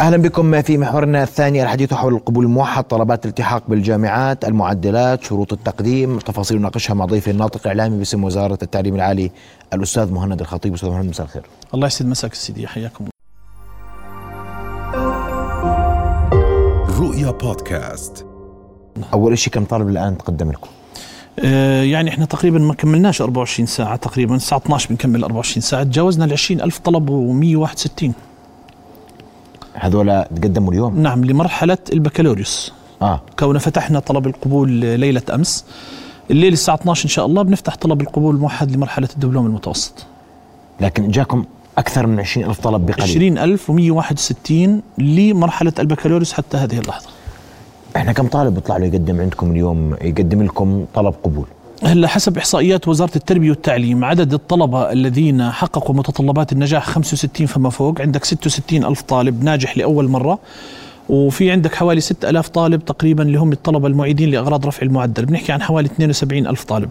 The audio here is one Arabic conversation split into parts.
أهلا بكم في محورنا الثاني الحديث حول القبول الموحد طلبات الالتحاق بالجامعات المعدلات شروط التقديم تفاصيل نناقشها مع ضيفي الناطق الإعلامي باسم وزارة التعليم العالي الأستاذ مهند الخطيب. أستاذ مهند مساء الخير. الله يسعد مساك سيدي حياكم رؤيا بودكاست. أول شيء كم طالب الآن تقدم لكم؟ آه يعني إحنا تقريبا ما كملناش 24 ساعة تقريبا الساعة 12 بنكمل 24 ساعة تجاوزنا ال 20000 طلب و161 هذول تقدموا اليوم؟ نعم لمرحلة البكالوريوس. آه. كون فتحنا طلب القبول ليلة أمس. الليل الساعة 12 إن شاء الله بنفتح طلب القبول الموحد لمرحلة الدبلوم المتوسط. لكن جاكم أكثر من 20 ألف طلب بقليل. 20161 لمرحلة البكالوريوس حتى هذه اللحظة. إحنا كم طالب بيطلع له يقدم عندكم اليوم يقدم لكم طلب قبول؟ هلا حسب إحصائيات وزارة التربية والتعليم عدد الطلبة الذين حققوا متطلبات النجاح 65 فما فوق عندك 66 ألف طالب ناجح لأول مرة وفي عندك حوالي 6000 طالب تقريبا اللي هم الطلبة المعيدين لأغراض رفع المعدل بنحكي عن حوالي 72 ألف طالب.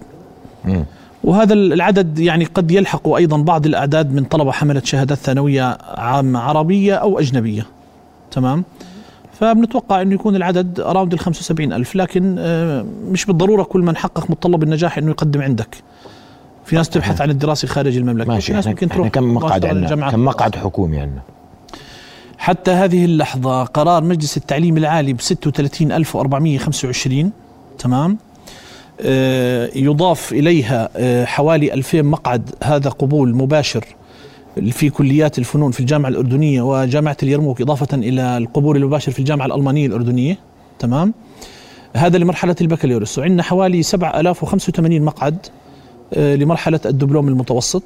م. وهذا العدد يعني قد يلحق أيضا بعض الأعداد من طلبة حملت شهادات ثانوية عامة عربية أو أجنبية. تمام؟ فبنتوقع إنه يكون العدد اراوند ال 75 ألف لكن آه، مش بالضرورة كل من حقق متطلب النجاح إنه يقدم عندك. في ناس تبحث عن الدراسة خارج المملكة ماشي في ناس ممكن تروح كم مقعد عندنا؟ كم مقعد حكومي عندنا؟ حتى هذه اللحظة قرار مجلس التعليم العالي ب 36425 تمام آه، يضاف إليها آه، حوالي 2000 مقعد هذا قبول مباشر في كليات الفنون في الجامعة الأردنية وجامعة اليرموك إضافة إلى القبول المباشر في الجامعة الألمانية الأردنية. تمام؟ هذا لمرحلة البكالوريوس. وعندنا حوالي 7085 مقعد آه، لمرحلة الدبلوم المتوسط.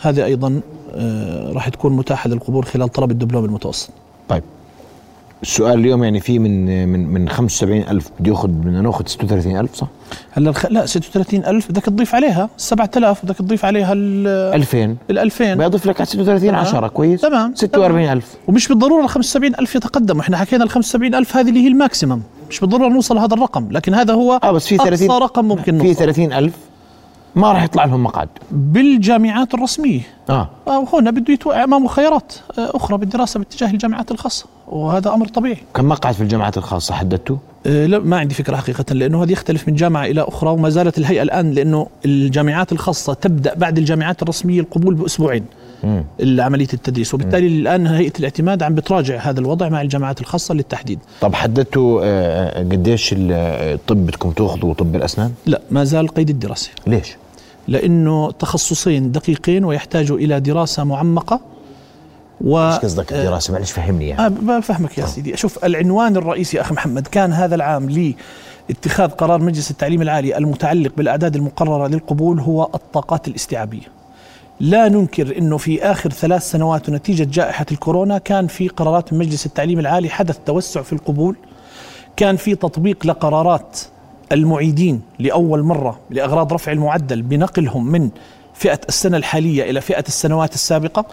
هذه أيضا آه، راح تكون متاحة للقبول خلال طلب الدبلوم المتوسط. طيب. السؤال اليوم يعني في من من من 75000 بده ياخذ بدنا ناخذ 36000 صح؟ هلا الخ... لا 36000 بدك تضيف عليها 7000 بدك تضيف عليها ال 2000 ال 2000 بيضيف لك على 36 10 كويس؟ تمام. 46000 ومش بالضرورة ال 75000 يتقدموا إحنا حكينا ال 75000 هذه اللي هي الماكسيمم مش بالضرورة نوصل لهذا الرقم لكن هذا هو آه بس في 30 اقصى رقم ممكن نوصل. في 30000 ما راح يطلع لهم مقعد. بالجامعات الرسمية. آه, آه هنا بده يتوقع امامه خيارات آه أخرى بالدراسة باتجاه الجامعات الخاصة وهذا أمر طبيعي. كم مقعد في الجامعات الخاصة حددته؟ آه لا ما عندي فكرة حقيقة لأنه هذا يختلف من جامعة إلى أخرى وما زالت الهيئة الآن لأنه الجامعات الخاصة تبدأ بعد الجامعات الرسمية القبول بأسبوعين. عمليه التدريس. وبالتالي مم. الآن هيئة الاعتماد عم بتراجع هذا الوضع مع الجامعات الخاصة للتحديد. طب حددتوا آه، قديش الطب بدكم تأخذوا طب الأسنان؟ لا ما زال قيد الدراسة. ليش؟ لأنه تخصصين دقيقين ويحتاجوا إلى دراسة معمقة و إيش قصدك الدراسة؟ معلش فهمني يعني. آه بفهمك يا سيدي. شوف العنوان الرئيسي أخي محمد كان هذا العام لاتخاذ قرار مجلس التعليم العالي المتعلق بالأعداد المقررة للقبول هو الطاقات الاستيعابية. لا ننكر إنه في آخر ثلاث سنوات ونتيجه جائحة الكورونا كان في قرارات من مجلس التعليم العالي حدث توسع في القبول كان في تطبيق لقرارات المعيدين لأول مرة لأغراض رفع المعدل بنقلهم من فئة السنة الحالية إلى فئة السنوات السابقة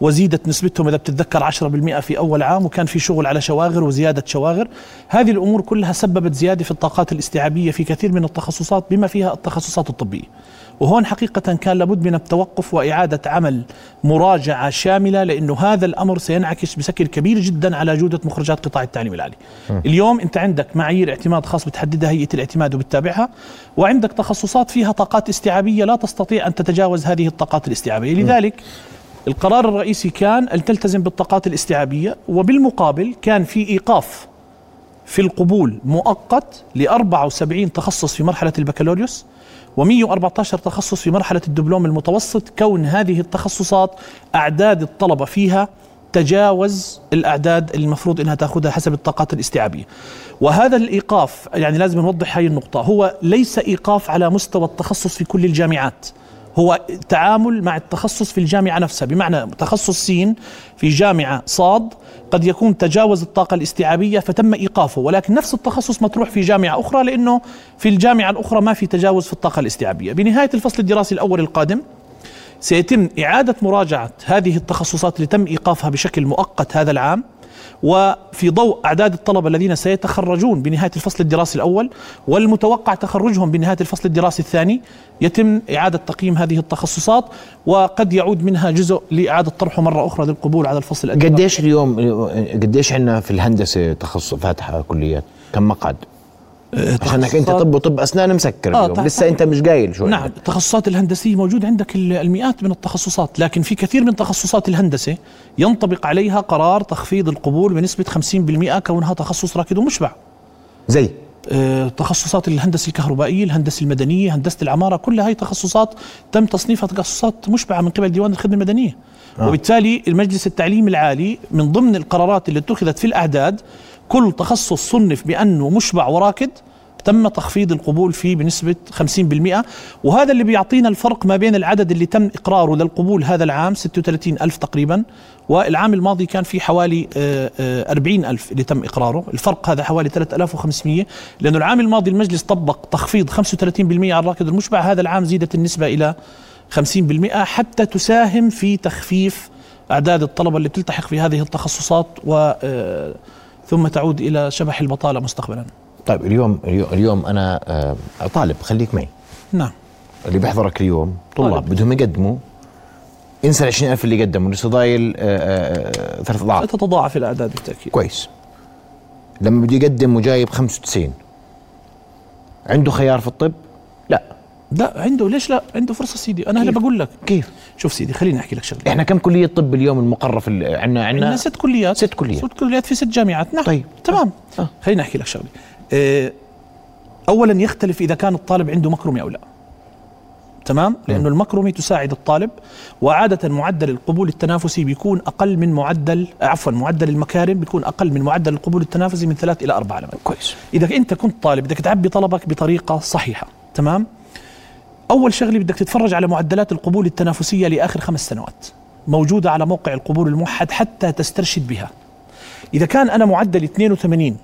وزيدت نسبتهم إذا بتتذكر 10% في أول عام وكان في شغل على شواغر وزيادة شواغر. هذه الأمور كلها سببت زيادة في الطاقات الاستيعابية في كثير من التخصصات بما فيها التخصصات الطبية. وهون حقيقة كان لابد من التوقف وإعادة عمل مراجعة شاملة لأنه هذا الأمر سينعكس بشكل كبير جدا على جودة مخرجات قطاع التعليم العالي. م. اليوم أنت عندك معايير اعتماد خاص بتحددها هيئة الاعتماد وبتتابعها وعندك تخصصات فيها طاقات استيعابية لا تستطيع أن تتجاوز هذه الطاقات الاستيعابية. لذلك القرار الرئيسي كان أن تلتزم بالطاقات الاستيعابية وبالمقابل كان في إيقاف في القبول مؤقت ل 74 تخصص في مرحلة البكالوريوس. و114 تخصص في مرحلة الدبلوم المتوسط كون هذه التخصصات أعداد الطلبة فيها تجاوز الأعداد المفروض أنها تأخذها حسب الطاقات الاستيعابية. وهذا الإيقاف يعني لازم نوضح هذه النقطة هو ليس إيقاف على مستوى التخصص في كل الجامعات. هو تعامل مع التخصص في الجامعة نفسها. بمعنى تخصص سين في جامعة صاد قد يكون تجاوز الطاقة الاستيعابية فتم إيقافه ولكن نفس التخصص مطروح في جامعة أخرى لأنه في الجامعة الأخرى ما في تجاوز في الطاقة الاستيعابية. بنهاية الفصل الدراسي الأول القادم سيتم إعادة مراجعة هذه التخصصات اللي تم إيقافها بشكل مؤقت هذا العام. وفي ضوء أعداد الطلبة الذين سيتخرجون بنهاية الفصل الدراسي الأول والمتوقع تخرجهم بنهاية الفصل الدراسي الثاني يتم إعادة تقييم هذه التخصصات وقد يعود منها جزء لإعادة طرحه مرة أخرى للقبول على الفصل الدراسي قديش اليوم قديش عندنا في الهندسة تخصص فاتحة كليات كم مقعد؟ عشانك أنت طب وطب أسنان مسكر آه اليوم. لسه أنت مش قايل شوي. نعم التخصصات الهندسية موجود عندك المئات من التخصصات لكن في كثير من تخصصات الهندسة ينطبق عليها قرار تخفيض القبول بنسبة 50% كونها تخصص راكد ومشبع. زي؟ آه تخصصات الهندسة الكهربائية الهندسة المدنية هندسة العمارة كل هاي تخصصات تم تصنيفها تخصصات مشبعة من قبل ديوان الخدمة المدنية. آه. وبالتالي المجلس التعليم العالي من ضمن القرارات اللي اتخذت في الأعداد كل تخصص صنف بأنه مشبع وراكد تم تخفيض القبول فيه بنسبة 50% وهذا اللي بيعطينا الفرق ما بين العدد اللي تم إقراره للقبول هذا العام 36 ألف تقريبا والعام الماضي كان في حوالي 40 آه، آه، ألف اللي تم إقراره. الفرق هذا حوالي 3500 لأنه العام الماضي المجلس طبق تخفيض 35% على الراكد المشبع هذا العام زيدت النسبة إلى 50% حتى تساهم في تخفيف أعداد الطلبة اللي بتلتحق في هذه التخصصات و آه، ثم تعود إلى شبح البطالة مستقبلا. طيب اليوم اليوم أنا آه، طالب خليك معي. نعم. اللي بيحضرك اليوم طلاب بدهم يقدموا انسى ال 20000 اللي قدموا لسه ضايل آه، آه، ثلاث أضعاف تتضاعف الاعداد بالتاكيد كويس لما بده يقدم وجايب 95 عنده خيار في الطب؟ لا لا عنده ليش لا؟ عنده فرصة سيدي. أنا هلا بقول لك. كيف؟ شوف سيدي خليني أحكي لك شغلة. إحنا كم كلية طب اليوم المقرر في عندنا؟ عندنا ست كليات. ست كليات. ست كليات في ست جامعات. نعم. طيب. تمام. آه. خليني أحكي لك شغلة. آه اولا يختلف إذا كان الطالب عنده مكرمه أو لا. تمام؟ لأنه المكرمه تساعد الطالب وعادة معدل القبول التنافسي بيكون أقل من معدل عفوا معدل المكارم بيكون أقل من معدل القبول التنافسي من ثلاث إلى أربع علامات كويس. إذا أنت كنت طالب بدك تعبي طلبك بطريقة صحيحة تمام؟ أول شغلة بدك تتفرج على معدلات القبول التنافسية لآخر خمس سنوات. موجودة على موقع القبول الموحد حتى تسترشد بها. إذا كان أنا معدل 82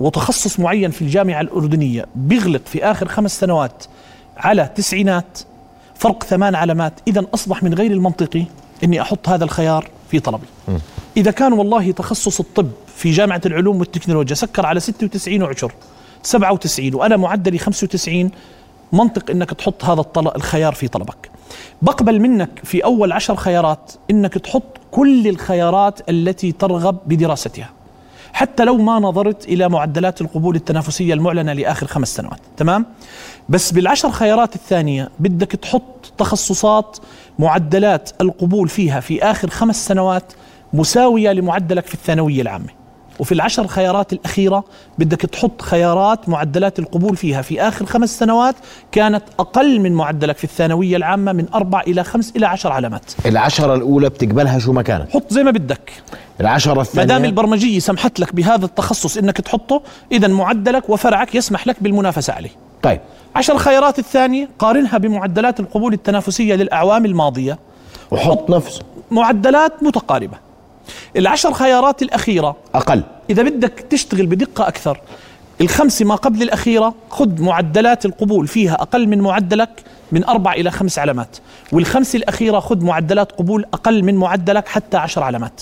وتخصص معين في الجامعة الأردنية بيغلق في آخر خمس سنوات على تسعينات فرق ثمان علامات إذا أصبح من غير المنطقي أني أحط هذا الخيار في طلبي. إذا كان والله تخصص الطب في جامعة العلوم والتكنولوجيا سكر على 96 وعشر 97 وأنا معدلي 95 منطق إنك تحط هذا الطلب الخيار في طلبك. بقبل منك في أول عشر خيارات إنك تحط كل الخيارات التي ترغب بدراستها. حتى لو ما نظرت إلى معدلات القبول التنافسية المعلنة لآخر خمس سنوات. تمام؟ بس بالعشر خيارات الثانية بدك تحط تخصصات معدلات القبول فيها في آخر خمس سنوات مساوية لمعدلك في الثانوية العامة. وفي العشر خيارات الأخيرة بدك تحط خيارات معدلات القبول فيها. في آخر خمس سنوات كانت أقل من معدلك في الثانوية العامة من أربع إلى خمس إلى عشر علامات. العشرة الأولى بتقبلها شو ما كانت؟ حط زي ما بدك. العشرة الثانية ما دام البرمجية سمحت لك بهذا التخصص إنك تحطه إذا معدلك وفرعك يسمح لك بالمنافسة عليه. طيب. عشر خيارات الثانية قارنها بمعدلات القبول التنافسية للأعوام الماضية. وحط نفس معدلات متقاربة. العشر خيارات الأخيرة. أقل. إذا بدك تشتغل بدقة أكثر الخمسة ما قبل الأخيرة خذ معدلات القبول فيها أقل من معدلك من أربع إلى خمس علامات. والخمسة الأخيرة خذ معدلات قبول أقل من معدلك حتى عشر علامات.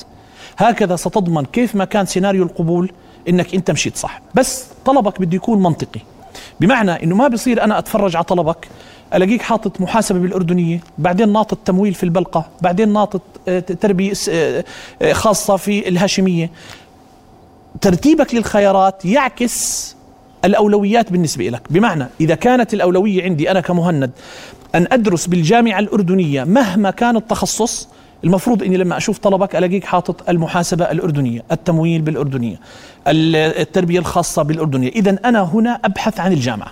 هكذا ستضمن كيف ما كان سيناريو القبول إنك أنت مشيت صح. بس طلبك بده يكون منطقي. بمعنى إنه ما بصير أنا أتفرج على طلبك ألاقيك حاطط محاسبة بالأردنية بعدين ناطط تمويل في البلقة بعدين ناطط آه، تربية آه، آه، خاصة في الهاشمية. ترتيبك للخيارات يعكس الأولويات بالنسبة لك. بمعنى إذا كانت الأولوية عندي أنا كمهند أن أدرس بالجامعة الأردنية مهما كان التخصص المفروض إني لما أشوف طلبك ألاقيك حاطط المحاسبة الأردنية، التمويل بالأردنية، التربية الخاصة بالأردنية، اذا أنا هنا أبحث عن الجامعة.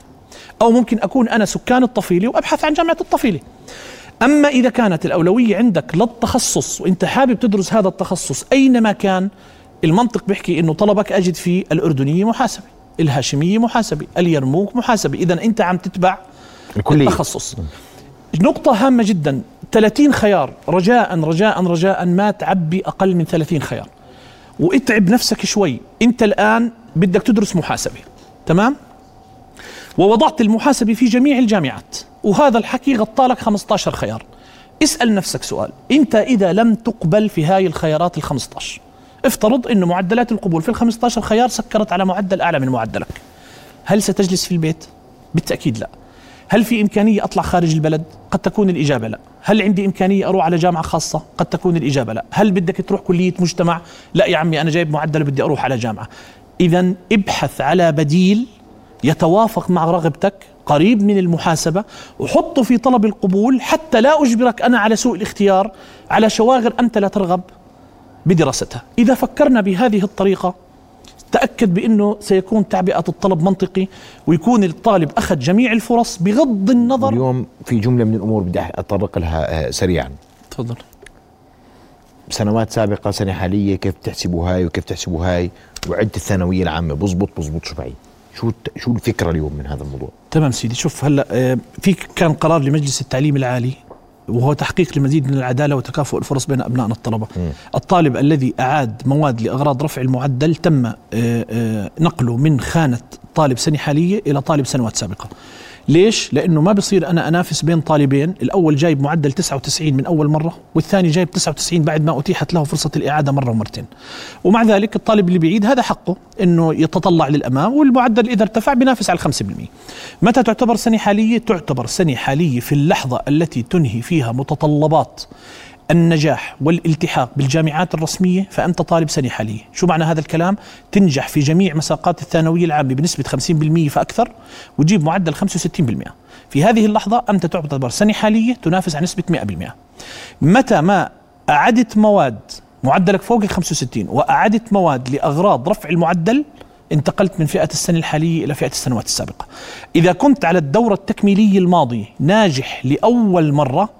أو ممكن أكون أنا سكان الطفيلة وأبحث عن جامعة الطفيلة. أما إذا كانت الأولوية عندك للتخصص وأنت حابب تدرس هذا التخصص أينما كان المنطق بيحكي أنه طلبك أجد في الأردنية محاسبة الهاشمية محاسبة اليرموك محاسبة. إذا أنت عم تتبع الكلية. التخصص. نقطة هامة جدا. 30 خيار. رجاء رجاء رجاء ما تعبي أقل من 30 خيار. واتعب نفسك شوي. أنت الآن بدك تدرس محاسبة. تمام؟ ووضعت المحاسبة في جميع الجامعات. وهذا الحكي غطى لك 15 خيار. اسأل نفسك سؤال. أنت إذا لم تقبل في هاي الخيارات ال 15 افترض إنه معدلات القبول في ال 15 خيار سكرت على معدل أعلى من معدلك. هل ستجلس في البيت؟ بالتأكيد لا. هل في إمكانية أطلع خارج البلد؟ قد تكون الإجابة لا هل عندي إمكانية أروح على جامعة خاصة؟ قد تكون الإجابة لا هل بدك تروح كلية مجتمع؟ لا يا عمي أنا جايب معدل بدي أروح على جامعة إذا ابحث على بديل يتوافق مع رغبتك قريب من المحاسبة وحطه في طلب القبول حتى لا أجبرك أنا على سوء الاختيار على شواغر أنت لا ترغب بدراستها إذا فكرنا بهذه الطريقة تأكد بأنه سيكون تعبئة الطلب منطقي ويكون الطالب أخذ جميع الفرص بغض النظر. اليوم في جملة من الأمور بدي أتطرق لها آه، سريعا. تفضل. سنوات سابقة سنة حالية كيف تحسبوا هاي وكيف تحسبوا هاي؟ وعدة الثانوية العامة بزبط بزبط شو بعيد؟ شو شو الفكرة اليوم من هذا الموضوع؟ تمام سيدي شوف هلأ آه، في كان قرار لمجلس التعليم العالي وهو تحقيق لمزيد من العدالة وتكافؤ الفرص بين أبنائنا الطلبة. م. الطالب الذي أعاد مواد لأغراض رفع المعدل تم آه، آه، نقله من خانة طالب سنه حالية إلى طالب سنوات سابقة. ليش؟ لأنه ما بصير أنا أنافس بين طالبين، الأول جايب معدل 99 من أول مرة، والثاني جايب 99 بعد ما أتيحت له فرصة الإعادة مرة ومرتين. ومع ذلك الطالب اللي بيعيد هذا حقه إنه يتطلع للأمام والمعدل إذا ارتفع بينافس على 5%. متى تعتبر سنة حالية؟ تعتبر سنة حالية في اللحظة التي تنهي فيها متطلبات النجاح والالتحاق بالجامعات الرسمية فأنت طالب سنة حالية. شو معنى هذا الكلام؟ تنجح في جميع مساقات الثانوية العامة بنسبة 50% فأكثر وتجيب معدل 65% في هذه اللحظة أنت تعتبر سنة حالية تنافس على نسبة 100% متى ما أعدت مواد معدلك فوق ال 65 وأعدت مواد لأغراض رفع المعدل انتقلت من فئة السنة الحالية إلى فئة السنوات السابقة. إذا كنت على الدورة التكميلية الماضية ناجح لأول مرة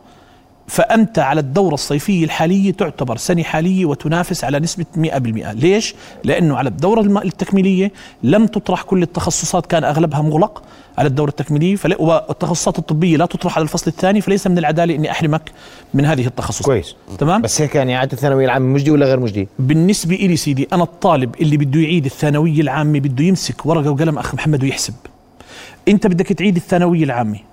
فأنت على الدورة الصيفية الحالية تعتبر سنة حالية وتنافس على نسبة 100% ليش؟ لأنه على الدورة التكميلية لم تطرح كل التخصصات كان أغلبها مغلق على الدورة التكميلية والتخصصات الطبية لا تطرح على الفصل الثاني فليس من العدالة إني أحرمك من هذه التخصصات. كويس. تمام؟ بس هيك يعني إعادة الثانوية العامة مجدي ولا غير مجدي؟ بالنسبة إلي سيدي أنا الطالب اللي بده يعيد الثانوية العامة بده يمسك ورقة وقلم أخ محمد ويحسب. أنت بدك تعيد الثانوية العامة.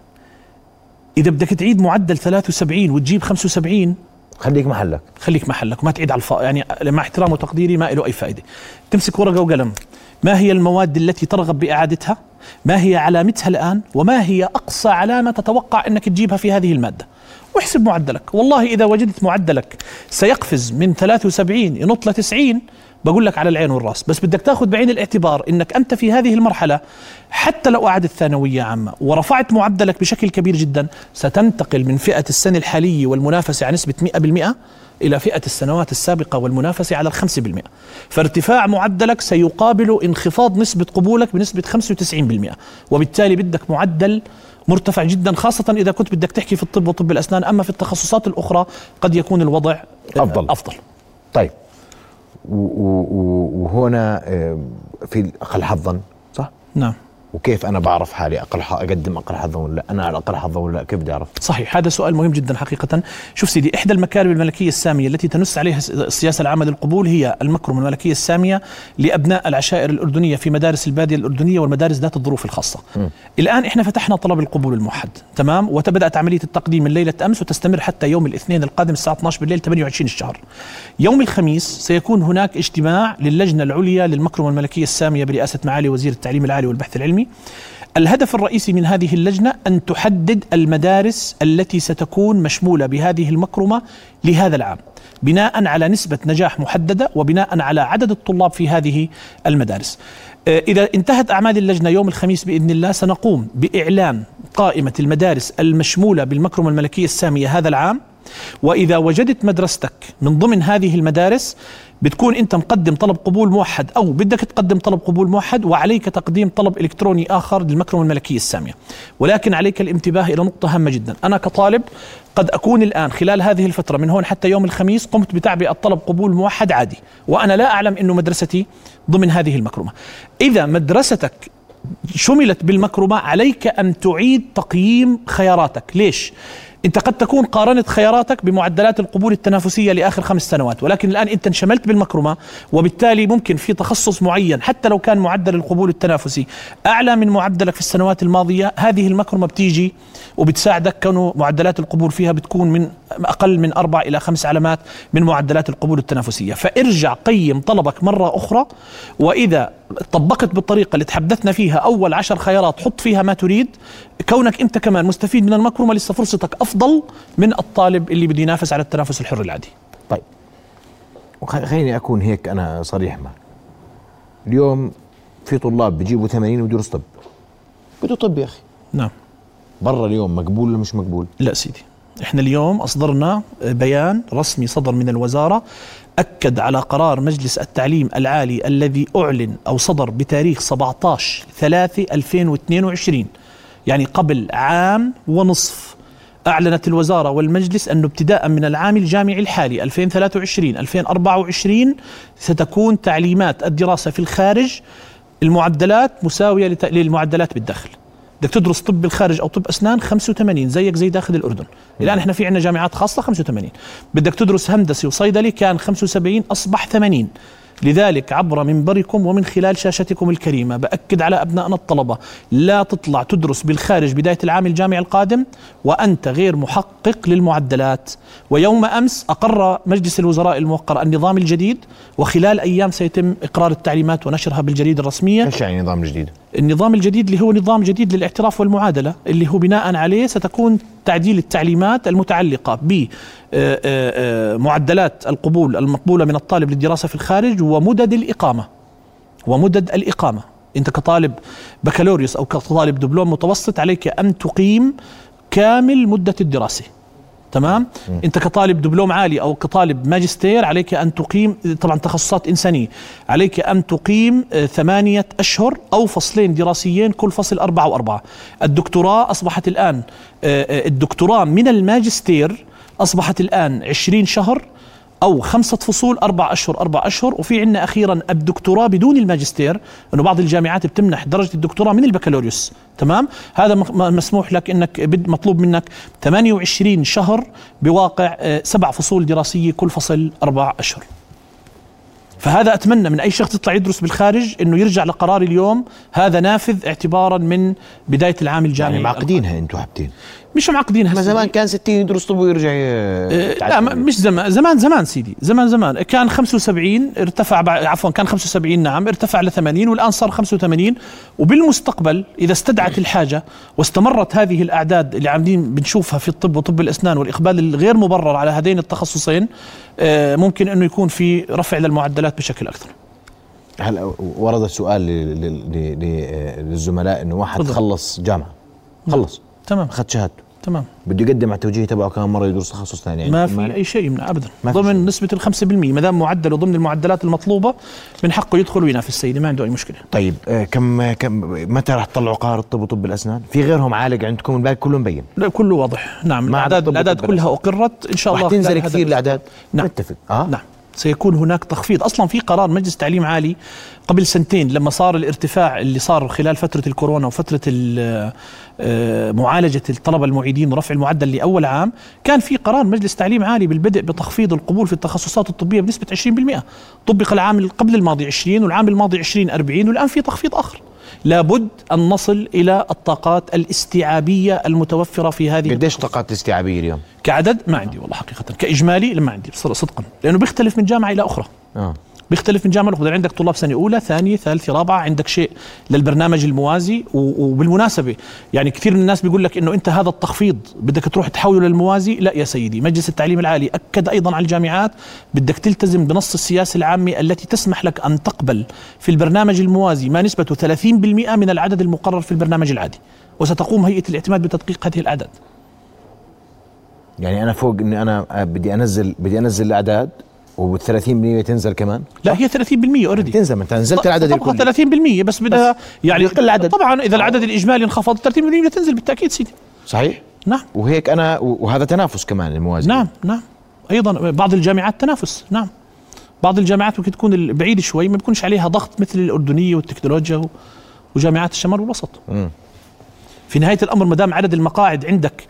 إذا بدك تعيد معدل 73 وتجيب 75 خليك محلك. خليك محلك وما تعيد على الف... يعني مع احترام وتقديري ما له أي فائدة. تمسك ورقة وقلم. ما هي المواد التي ترغب بإعادتها؟ ما هي علامتها الآن؟ وما هي أقصى علامة تتوقع إنك تجيبها في هذه المادة؟ واحسب معدلك. والله إذا وجدت معدلك سيقفز من 73 ينط ل 90 بقول لك على العين والرأس بس بدك تاخذ بعين الاعتبار إنك أنت في هذه المرحلة حتى لو اعدت ثانوية عامة ورفعت معدلك بشكل كبير جدا ستنتقل من فئة السنة الحاليه والمنافسة على نسبة 100% إلى فئة السنوات السابقة والمنافسة على الخمسة بالمئة. فارتفاع معدلك سيقابل انخفاض نسبة قبولك بنسبة 95% وبالتالي بدك معدل مرتفع جدا خاصة إذا كنت بدك تحكي في الطب وطب الأسنان أما في التخصصات الأخرى قد يكون الوضع أفضل. أفضل. طيب. وهنا آه، في أقل حظا صح؟ نعم وكيف أنا بعرف حالي أقل أقدم أقل حظا ولا لا أنا على أقل حظا ولا لا كيف بدي أعرف؟ صحيح هذا سؤال مهم جدا حقيقة. شوف سيدي إحدى المكارم الملكية السامية التي تنص عليها السياسة العامة للقبول هي المكرمه الملكية السامية لأبناء العشائر الأردنية في مدارس البادية الأردنية والمدارس ذات الظروف الخاصة. م. الآن إحنا فتحنا طلب القبول الموحد تمام؟ وتبدأت عملية التقديم من ليلة أمس وتستمر حتى يوم الاثنين القادم الساعة 12 بالليل 28 الشهر. يوم الخميس سيكون هناك اجتماع للجنة العليا للمكرمه الملكية السامية برئاسة معالي وزير التعليم العالي والبحث العلمي. الهدف الرئيسي من هذه اللجنة أن تحدد المدارس التي ستكون مشمولة بهذه المكرمة لهذا العام بناء على نسبة نجاح محددة وبناء على عدد الطلاب في هذه المدارس. آه، إذا انتهت أعمال اللجنة يوم الخميس بإذن الله سنقوم بإعلان قائمة المدارس المشمولة بالمكرمة الملكية السامية هذا العام وإذا وجدت مدرستك من ضمن هذه المدارس بتكون أنت مقدم طلب قبول موحد أو بدك تقدم طلب قبول موحد وعليك تقديم طلب إلكتروني آخر للمكرمة الملكية السامية. ولكن عليك الانتباه إلى نقطة هامة جدا. أنا كطالب قد أكون الآن خلال هذه الفترة من هون حتى يوم الخميس قمت بتعبئة طلب قبول موحد عادي. وأنا لا أعلم إنه مدرستي ضمن هذه المكرمة. إذا مدرستك شملت بالمكرمة عليك أن تعيد تقييم خياراتك. ليش؟ انت قد تكون قارنت خياراتك بمعدلات القبول التنافسية لآخر خمس سنوات ولكن الآن انت انشملت بالمكرمة وبالتالي ممكن في تخصص معين حتى لو كان معدل القبول التنافسي أعلى من معدلك في السنوات الماضية هذه المكرمة بتيجي وبتساعدك كانوا معدلات القبول فيها بتكون من أقل من أربع إلى خمس علامات من معدلات القبول التنافسية. فارجع قيم طلبك مرة أخرى وإذا طبقت بالطريقة اللي تحدثنا فيها أول عشر خيارات حط فيها ما تريد كونك أنت كمان مستفيد من المكرمه لسه فرصتك أفضل من الطالب اللي بده ينافس على التنافس الحر العادي. طيب. خليني أكون هيك أنا صريح معك. اليوم في طلاب بيجيبوا 80 ويدرس طب. بده طب يا أخي. نعم. برا اليوم مقبول ولا مش مقبول؟ لا سيدي. إحنا اليوم أصدرنا بيان رسمي صدر من الوزارة أكد على قرار مجلس التعليم العالي الذي أعلن أو صدر بتاريخ 17 3 2022 يعني قبل عام ونصف. أعلنت الوزارة والمجلس أنه ابتداء من العام الجامعي الحالي 2023 2024 ستكون تعليمات الدراسة في الخارج المعدلات مساوية للمعدلات بالداخل بدك تدرس طب بالخارج أو طب أسنان 85 زيك زي داخل الأردن. الآن إحنا في عندنا جامعات خاصة 85 بدك تدرس هندسة وصيدلي كان 75 أصبح 80 لذلك عبر منبركم ومن خلال شاشتكم الكريمة بأكد على أبنائنا الطلبة لا تطلع تدرس بالخارج بداية العام الجامعي القادم وأنت غير محقق للمعدلات. ويوم أمس أقر مجلس الوزراء الموقر النظام الجديد وخلال أيام سيتم إقرار التعليمات ونشرها بالجريدة الرسمية. إيش يعني النظام الجديد؟ النظام الجديد اللي هو نظام جديد للاعتراف والمعادلة اللي هو بناء عليه ستكون تعديل التعليمات المتعلقة بمعدلات آه، آه، القبول المقبولة من الطالب للدراسة في الخارج ومدد الإقامة. ومدد الإقامة. أنت كطالب بكالوريوس أو كطالب دبلوم متوسط عليك أن تقيم كامل مدة الدراسة. تمام م. انت كطالب دبلوم عالي أو كطالب ماجستير عليك أن تقيم طبعا تخصصات إنسانية عليك أن تقيم آه، ثمانية أشهر أو فصلين دراسيين كل فصل أربعة وأربعة الدكتوراه أصبحت الآن آه، آه، الدكتوراه من الماجستير أصبحت الآن 20 شهر أو خمسة فصول أربع أشهر أربع أشهر. وفي عندنا أخيرا الدكتوراه بدون الماجستير أنه بعض الجامعات بتمنح درجة الدكتوراه من البكالوريوس. تمام؟ هذا مسموح لك أنك مطلوب منك 28 شهر بواقع آه، سبع فصول دراسية كل فصل أربع أشهر. فهذا أتمنى من أي شخص يطلع يدرس بالخارج إنه يرجع لقرار اليوم. هذا نافذ اعتبارا من بداية العام الجامعي. يعني معقدينها أنتم حابتين مش معقدين ما زمان كان 60 يدرس طب ويرجع آه لا مش زمان. زمان زمان سيدي. زمان زمان. كان 75 ارتفع عفوا كان 75 نعم ارتفع ل 80 والآن صار 85 وبالمستقبل إذا استدعت الحاجة واستمرت هذه الأعداد اللي عاملين بنشوفها في الطب وطب الأسنان والإقبال الغير مبرر على هذين التخصصين آه ممكن إنه يكون في رفع للمعدلات بشكل أكثر. هلا ورد سؤال للزملاء إنه واحد خلص جامعة. خلص. تمام. أخذ شهادته. تمام. بده يقدم على التوجيه تبعه كمان مرة يدرس تخصص ثاني يعني. ما في أي شيء يمنع ابدا. ضمن نسبة ال 5% ما دام معدله ضمن المعدلات المطلوبة من حقه يدخل وينافس سيدي ما عنده أي مشكلة. طيب آه كم كم متى راح تطلعوا قرار الطب وطب الأسنان؟ في غيرهم عالق عندكم؟ الباقي كله مبين لا كله واضح. نعم. الأعداد الاعداد كلها أقرت إن شاء الله راح تنزل كثير الأعداد. نعم. متفق آه؟ نعم. سيكون هناك تخفيض. أصلا في قرار مجلس تعليم عالي قبل سنتين لما صار الارتفاع اللي صار خلال فترة الكورونا وفترة آه، معالجة الطلبة المعيدين ورفع المعدل لأول عام كان في قرار مجلس تعليم عالي بالبدء بتخفيض القبول في التخصصات الطبية بنسبة 20% طبق العام قبل الماضي 20 والعام الماضي 20 40 والآن في تخفيض آخر. لابد أن نصل إلى الطاقات الاستيعابية المتوفرة في هذه قديش طاقات الاستيعابية اليوم؟ كعدد ما عندي والله حقيقة كإجمالي لما عندي صدقا لأنه بيختلف من جامعة إلى أخرى آه. بيختلف من جامعة لاخرى عندك طلاب سنه أولى ثانية ثالثة رابعة عندك شيء للبرنامج الموازي وبالمناسبة. يعني كثير من الناس بيقول لك إنه أنت هذا التخفيض بدك تروح تحوله للموازي. لا يا سيدي مجلس التعليم العالي أكد أيضا على الجامعات بدك تلتزم بنص السياسة العامة التي تسمح لك أن تقبل في البرنامج الموازي ما نسبته 30% من العدد المقرر في البرنامج العادي. وستقوم هيئة الاعتماد بتدقيق هذه الأعداد. يعني أنا فوق إني أنا بدي أنزل بدي أنزل الأعداد. وال 30% تنزل كمان؟ لا هي 30% اوريدي تنزل ما انت نزلت العدد الكلي 30% بس بدها يعني يقل العدد. طبعا إذا العدد الإجمالي انخفض 30% تنزل بالتأكيد سيدي. صحيح؟ نعم. وهيك أنا وهذا تنافس كمان الموازي نعم نعم. أيضا بعض الجامعات تنافس نعم. بعض الجامعات ممكن تكون بعيدة شوي ما بيكونش عليها ضغط مثل الأردنية والتكنولوجيا وجامعات الشمال والوسط. م. في نهاية الأمر ما دام عدد المقاعد عندك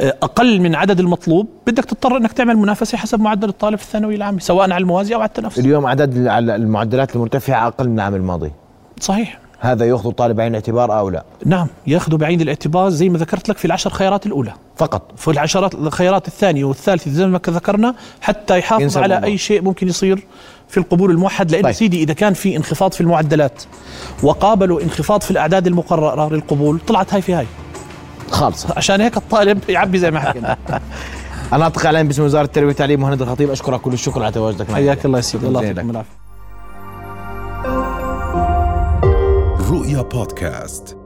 أقل من عدد المطلوب بدك تضطر إنك تعمل منافسة حسب معدل الطالب في الثانوي العامة سواء على الموازي أو على التنافس. اليوم عدد المعدلات المرتفعة أقل من العام الماضي. صحيح. هذا ياخذ الطالب بعين الاعتبار أو لا؟ نعم يأخذ بعين الاعتبار زي ما ذكرت لك في العشر خيارات الأولى. فقط. في العشرات الخيارات الثانية والثالثة زي ما ذكرنا حتى يحافظ على الموضوع. أي شيء ممكن يصير في القبول الموحد لأنه طيب. سيدي إذا كان في انخفاض في المعدلات وقابلوا انخفاض في الأعداد المقررة للقبول طلعت هاي في هاي. خالص. عشان هيك الطالب يعبي زي ما حكينا الناطق اعلامي باسم وزارة التربية والتعليم مهند الخطيب أشكرك كل الشكر على تواجدك معنا حياك الله يا سيدي. الله يعطيكم. العافية. رؤيا بودكاست